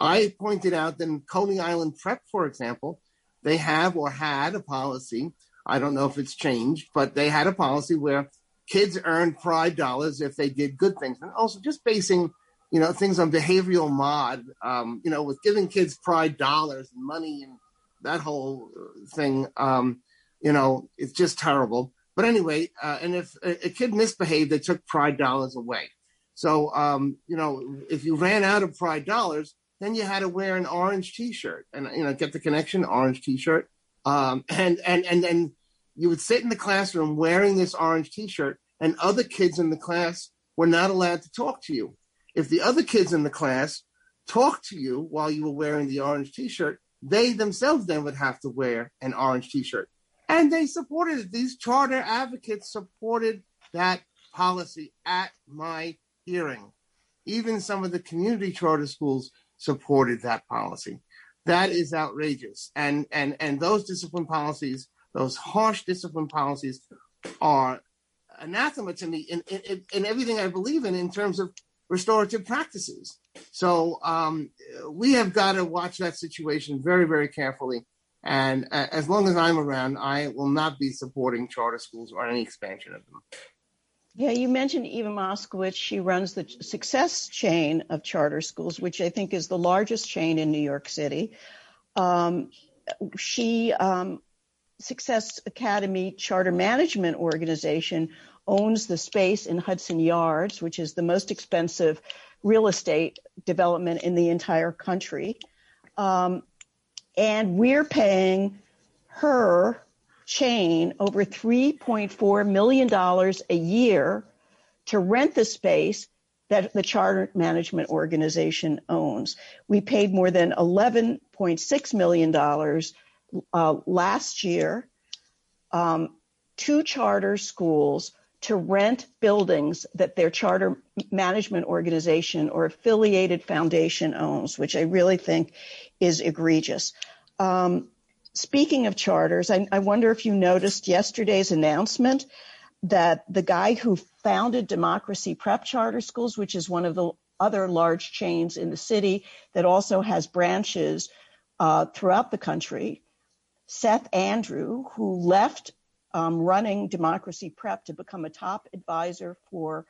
I pointed out that in Coney Island Prep, for example, they have or had a policy. I don't know if it's changed, but they had a policy where kids earned pride dollars if they did good things, and also just basing, you know, things on behavioral mod. Um, you know, with giving kids pride dollars and money and that whole thing. Um, you know, it's just terrible. But anyway, uh, and if a, a, kid misbehaved, they took pride dollars away. So, um, you know, if you ran out of pride dollars, then you had to wear an orange T-shirt, and you know, get the connection, orange T-shirt, um, and and and then you would sit in the classroom wearing this orange T-shirt, and other kids in the class were not allowed to talk to you. If the other kids in the class talked to you while you were wearing the orange T-shirt, they themselves then would have to wear an orange T-shirt, and they supported it. These charter advocates supported that policy at my hearing. Even some of the community charter schools supported that policy. That is outrageous. And and and those discipline policies, those harsh discipline policies, are anathema to me in, in, in everything I believe in in terms of restorative practices. So um, we have got to watch that situation very, very carefully. And uh, as long as I'm around, I will not be supporting charter schools or any expansion of them. Yeah, you mentioned Eva Moskowitz. She runs the Success chain of charter schools, which I think is the largest chain in New York City. Um, she, um, Success Academy Charter Management Organization, owns the space in Hudson Yards, which is the most expensive real estate development in the entire country. Um, and we're paying her chain over $3.4 million a year to rent the space that the charter management organization owns. We paid more than $11.6 million uh, last year um, to charter schools to rent buildings that their charter management organization or affiliated foundation owns, which I really think is egregious. Um, speaking of charters, I, I wonder if you noticed yesterday's announcement that the guy who founded Democracy Prep Charter Schools, which is one of the other large chains in the city that also has branches uh, throughout the country, Seth Andrew, who left um, running Democracy Prep to become a top advisor for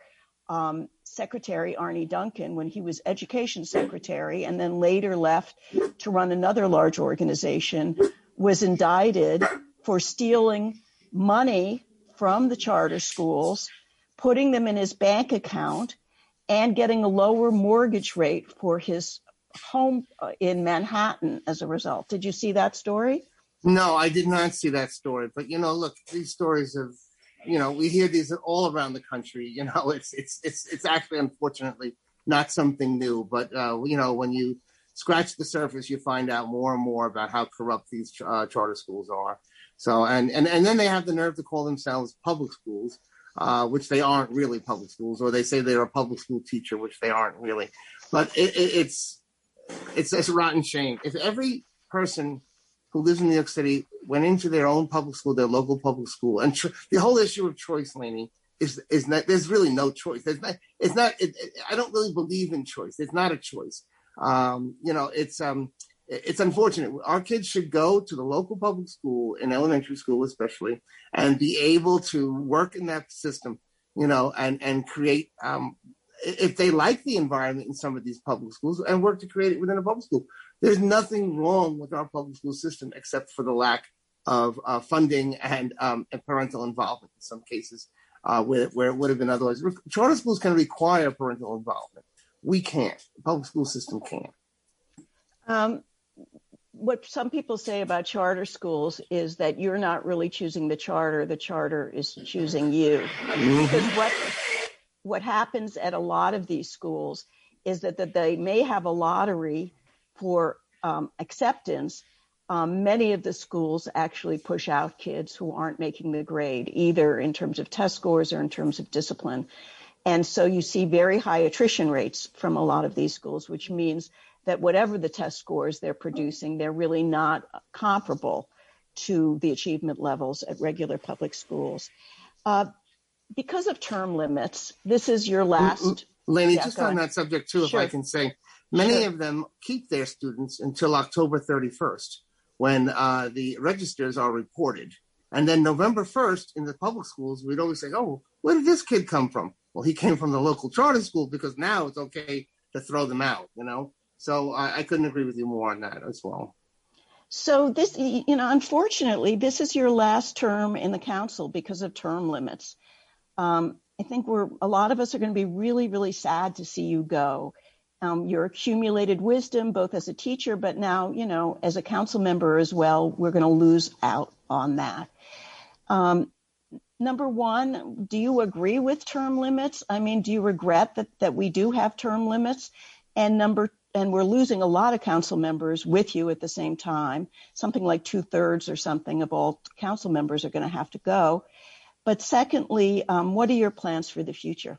um, Secretary Arne Duncan when he was education secretary, and then later left to run another large organization was indicted for stealing money from the charter schools, putting them in his bank account, and getting a lower mortgage rate for his home uh, in Manhattan as a result. Did you see that story? No, I did not see that story. But you know, look, these stories of you know, we hear these all around the country. You know, it's it's it's it's actually unfortunately not something new. But uh, you know, when you scratch the surface, you find out more and more about how corrupt these uh, charter schools are. So, and, and, and then they have the nerve to call themselves public schools, uh, which they aren't really public schools, or they say they're a public school teacher, which they aren't really. But it, it, it's, it's, it's a rotten shame. If every person who lives in New York City went into their own public school, their local public school, and tr- the whole issue of choice, Laney, is is not. There's really no choice. There's not. It's not. It, it, I don't really believe in choice. It's not a choice. Um, you know, it's um, it's unfortunate. Our kids should go to the local public school, in elementary school especially, and be able to work in that system. You know, and and create um, if they like the environment in some of these public schools and work to create it within a public school. There's nothing wrong with our public school system except for the lack of uh, funding and, um, and, parental involvement in some cases uh, where, where, it would have been otherwise. Charter schools can require parental involvement. We can't. The public school system can't. Um, what some people say about charter schools is that you're not really choosing the charter; the charter is choosing you. Mm-hmm. Because what what happens at a lot of these schools is that, that they may have a lottery for um, acceptance. Um, many of the schools actually push out kids who aren't making the grade, either in terms of test scores or in terms of discipline. And so you see very high attrition rates from a lot of these schools, which means that whatever the test scores they're producing, they're really not comparable to the achievement levels at regular public schools. Uh, because of term limits, this is your last. Laney, yeah, just on that subject too, sure. if I can say, many sure. of them keep their students until October 31st when uh, the registers are reported. And then November 1st in the public schools, we'd always say, oh, where did this kid come from? Well, he came from the local charter school because now it's okay to throw them out, you know? So I, I couldn't agree with you more on that as well. So this, you know, unfortunately, this is your last term in the council because of term limits um, I think we're a lot of us are going to be really, really sad to see you go. Um, your accumulated wisdom, both as a teacher, but now, you know, as a council member as well, we're going to lose out on that. Um, number one, do you agree with term limits? I mean, do you regret that, that we do have term limits? And number, and we're losing a lot of council members with you at the same time. Something like two thirds or something of all council members are going to have to go. But secondly, um, what are your plans for the future?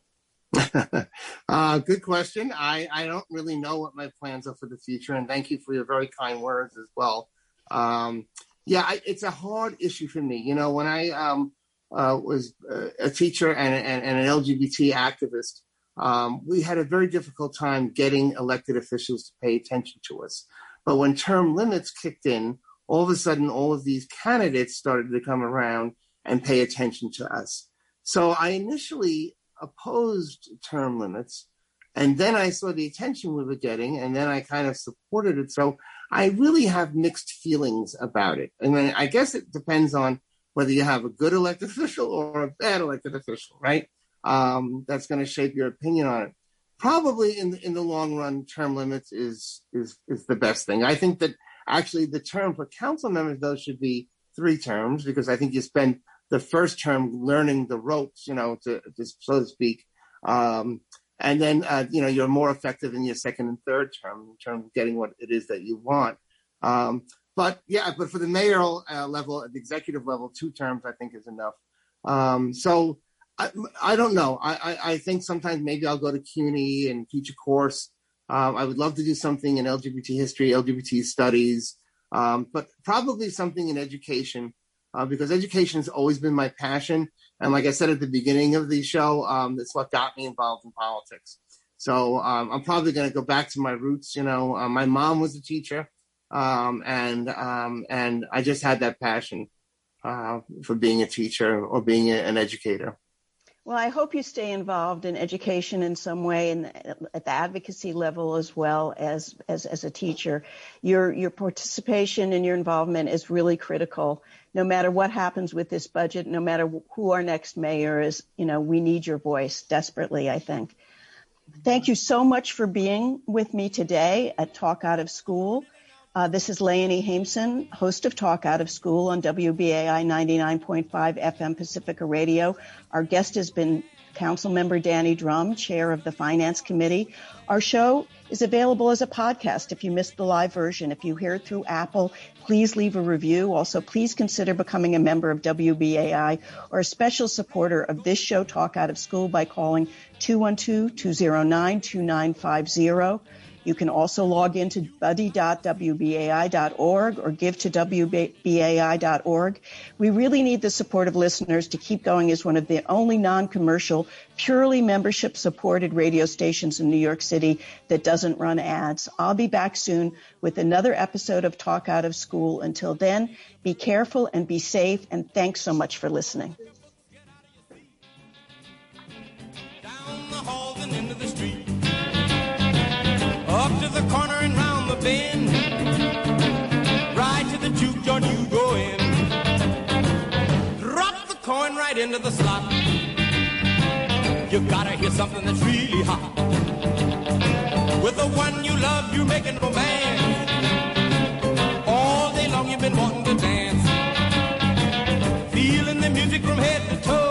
uh, good question. I, I don't really know what my plans are for the future, and thank you for your very kind words as well. Um, yeah, I, it's a hard issue for me. You know, when I um, uh, was uh, a teacher and, and, and, an LGBT activist, um, we had a very difficult time getting elected officials to pay attention to us. But when term limits kicked in, all of a sudden, all of these candidates started to come around and pay attention to us. So I initially opposed term limits, and then I saw the attention we were getting, and then I kind of supported it. So I really have mixed feelings about it. And I guess it depends on whether you have a good elected official or a bad elected official, right? Um, that's going to shape your opinion on it. Probably in the, in the long run, term limits is is is the best thing. I think that actually the term for council members though should be three terms because I think you spend the first term learning the ropes, you know, to, to so to speak. Um, and then, uh, you know, you're more effective in your second and third term in terms of getting what it is that you want. Um, but yeah, but for the mayoral uh, level, at the executive level, two terms I think is enough. Um, so I, I, don't know. I, I, I, think sometimes maybe I'll go to CUNY and teach a course. Um, I would love to do something in LGBT history, LGBT studies, um, but probably something in education uh, because education has always been my passion. And like I said at the beginning of the show, um, that's what got me involved in politics. So um, I'm probably going to go back to my roots. You know, uh, my mom was a teacher, um, and um, and I just had that passion uh, for being a teacher or being a, an educator. Well, I hope you stay involved in education in some way and at the advocacy level as well as, as, as a teacher. Your, your participation and your involvement is really critical. No matter what happens with this budget, no matter who our next mayor is, you know, we need your voice desperately, I think. Thank you so much for being with me today at Talk Out of School. Uh, this is Leonie Haimson, host of Talk Out of School on WBAI 99.5 FM Pacifica Radio. Our guest has been Council Member Danny Dromm, Chair of the Finance Committee. Our show is available as a podcast if you missed the live version. If you hear it through Apple, please leave a review. Also, please consider becoming a member of WBAI or a special supporter of this show, Talk Out of School, by calling 212 209 2950. You can also log into buddy.wbai.org or give to wbai.org. We really need the support of listeners to keep going as one of the only non-commercial, purely membership supported radio stations in New York City that doesn't run ads. I'll be back soon with another episode of Talk Out of School. Until then, be careful and be safe and thanks so much for listening. Up to the corner and round the bend. Right to the juke joint you go in. Drop the coin right into the slot. You gotta hear something that's really hot. With the one you love, you're making romance. All day long you've been wanting to dance. Feeling the music from head to toe.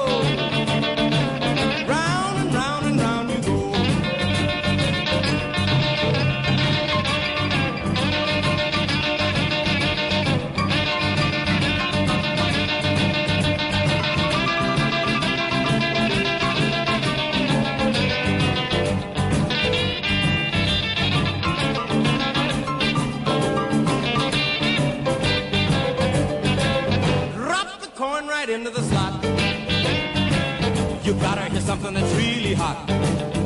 You gotta hear something that's really hot.